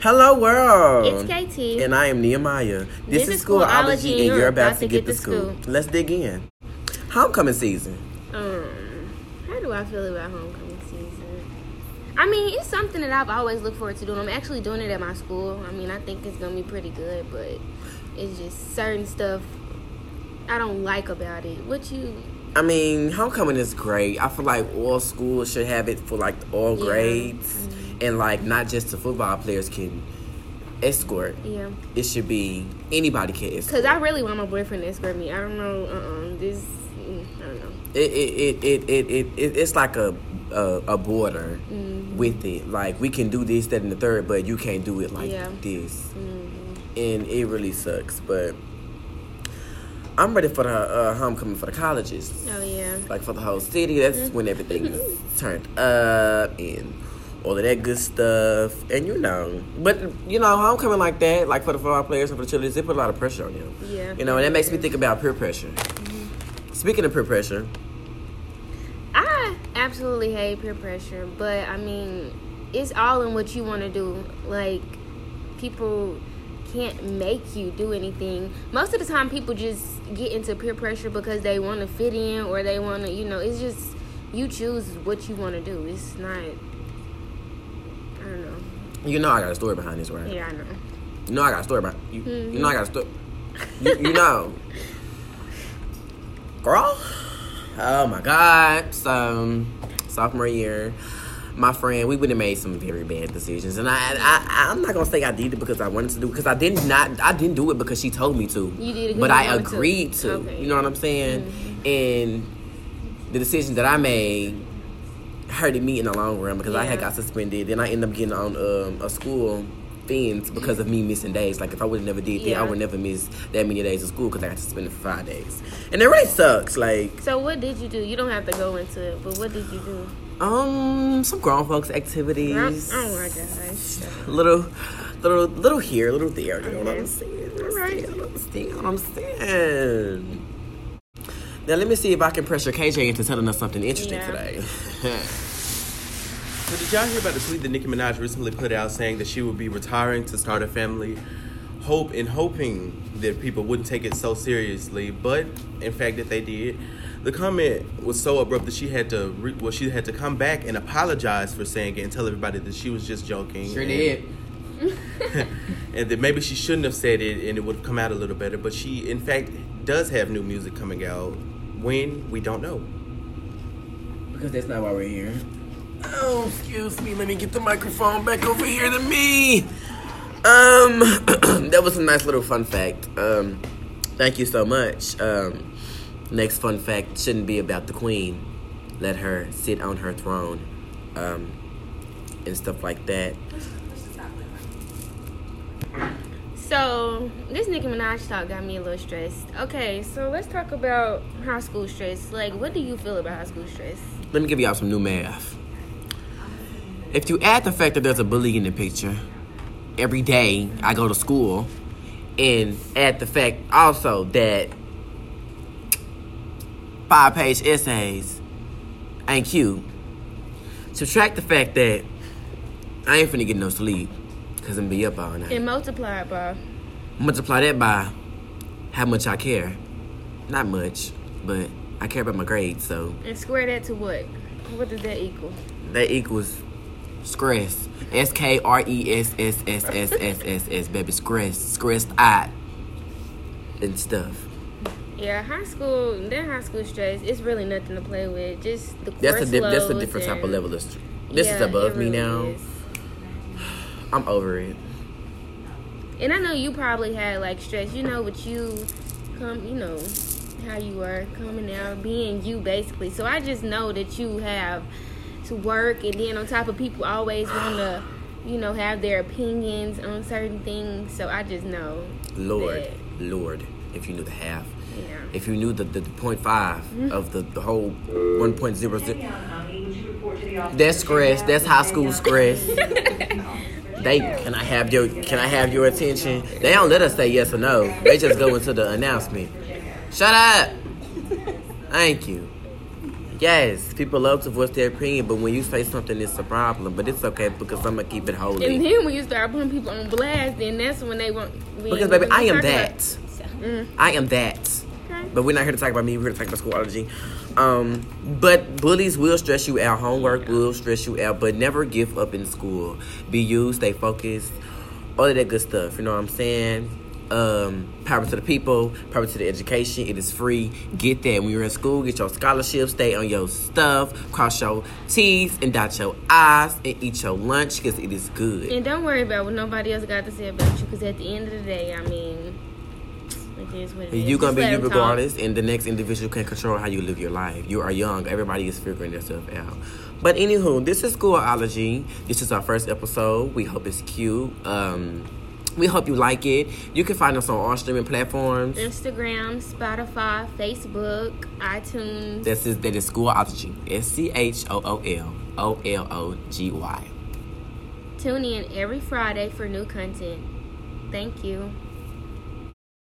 Hello, world. It's KT. And I am Nehemiah. This, This is is Schoolology, and you're about to get to to school. school. Let's dig in. Homecoming season. Um, how do I feel about homecoming season? I mean, it's something that I've always looked forward to doing. I'm actually doing it at my school. I mean, I think it's gonna be pretty good, but it's just certain stuff I don't like about it. What you? I mean, homecoming is great. I feel like all schools should have it for like all Yeah. grades, and like not just the football players can escort. Yeah, It should be anybody can escort. because I really want my boyfriend to escort me. I don't know. Uh, uh this. mm, I don't know. it it, it, it, it, it, it it's like a a, a border Mm-hmm. with it. Like we can do this, that, and the third, but you can't do it like Yeah. this, Mhm. and it really sucks. But I'm ready for the uh, homecoming for the colleges, Oh yeah. like for the whole city. That's when everything is turned up and all of that good stuff. And you know, but you know, homecoming like that, like for the football players and for the children, they put a lot of pressure on them. Yeah. You know, and that makes me think about peer pressure. Mm-hmm. Speaking of peer pressure, I absolutely hate peer pressure, but I mean, it's all in what you want to do. Like, people can't make you do anything. Most of the time, people just get into peer pressure because they want to fit in or they want to, you know, it's just you choose what you want to do. It's not, I don't know. You know I got a story behind this, right? Yeah, I know. You know I got a story behind you. Mm-hmm. You know I got a story. You, you know, girl. Oh my God! So sophomore year, my friend, we would have made some very bad decisions, and I, I, I'm not gonna say I did it because I wanted to do, it because I did not, not I didn't do it because she told me to. You did it but I wanted to. agreed to. Okay. Mm-hmm. You know what I'm saying? And the decision that I made hurted me in the long run because I had got suspended. Then I ended up getting on um, a school fins because of me missing days. Like if I would have never did that, I would never miss that many days of school because I got suspended for five days, and it really sucks. Like So, what did you do? You don't have to go into it, but what did you do? um, some grown folks activities. Oh my gosh. Little, little, little here, little there. You know what I'm Okay. saying? Alright. You what I'm saying? You know what I'm saying? Now let me see if I can pressure KJ into telling us something interesting Yeah. today. So did y'all hear about the tweet that Nicki Minaj recently put out saying that she would be retiring to start a family, hope and hoping that people wouldn't take it so seriously, but in fact that they did. The comment was so abrupt that she had to re- well she had to come back and apologize for saying it and tell everybody that she was just joking. Sure and, did. and that maybe she shouldn't have said it and it would have come out a little better. But she in fact does have new music coming out. When we don't know. Because that's not why we're here. Oh, excuse me. Let me get the microphone back over here to me. Um, that was a nice little fun fact. Um, thank you so much. Um, next fun fact shouldn't be about the queen. Let her sit on her throne, um, and stuff like that. So this Nicki Minaj talk got me a little stressed. Okay, so let's talk about high school stress. Like, what do you feel about high school stress? Let me give y'all some new math. If you add the fact that there's a bully in the picture, every day I go to school, and add the fact also that five page essays ain't cute, subtract the fact that I ain't finna get no sleep because I'm be up all night. And multiply it by Multiply that by how much I care. Not much, but I care about my grades, so and square that to what? What does that equal? that equals stress. S K R E S S S S S S S baby stress. Stressed out and stuff. Yeah, high school. That high school stress. It's really nothing to play with. Just the That's a dif- that's a different type of level of stress. This is above it me now. is. I'm over it. And I know you probably had like stress. You know what you come. You know how you are coming out, being you basically. So I just know that you have to work, and then on top of people always want to, you know, have their opinions on certain things. So I just know. Lord, that, Lord, if you knew the half. yeah. If you knew the, the, the point five of the, the whole one point zero zero that's stress, that's high school stress. They can I have your can I have your attention? They don't let us say yes or no. They just go into the announcement. Shut up. Thank you. Yes, people love to voice their opinion, but when you say something, it's a problem. But it's okay because I'm gonna keep it holy. And then when you start putting people on blast, then that's when they want. Because baby, I am that. So, mm, I am that. But we're not here to talk about me. We're here to talk about schoolology. Um, but bullies will stress you out. Homework will stress you out. But never give up in school. Be you. Stay focused. All of that good stuff. You know what I'm saying? Um, power to the people. Power to the education. It is free. Get that. When you're in school, get your scholarship. Stay on your stuff. Cross your T's and dot your I's and eat your lunch because it is good. And don't worry about what nobody else got to say about you, because at the end of the day, I mean, it is what it is. You're gonna Just be you 'em talk. regardless, and the next individual can control how you live your life. You are young. Everybody is figuring themselves out. But anywho, this is Schoolology. This is our first episode. We hope it's cute. Um, we hope you like it. You can find us on all streaming platforms. Instagram, Spotify, Facebook, iTunes. This is that is Schoolology. S C H O O L O L O G Y. Tune in every Friday for new content. Thank you.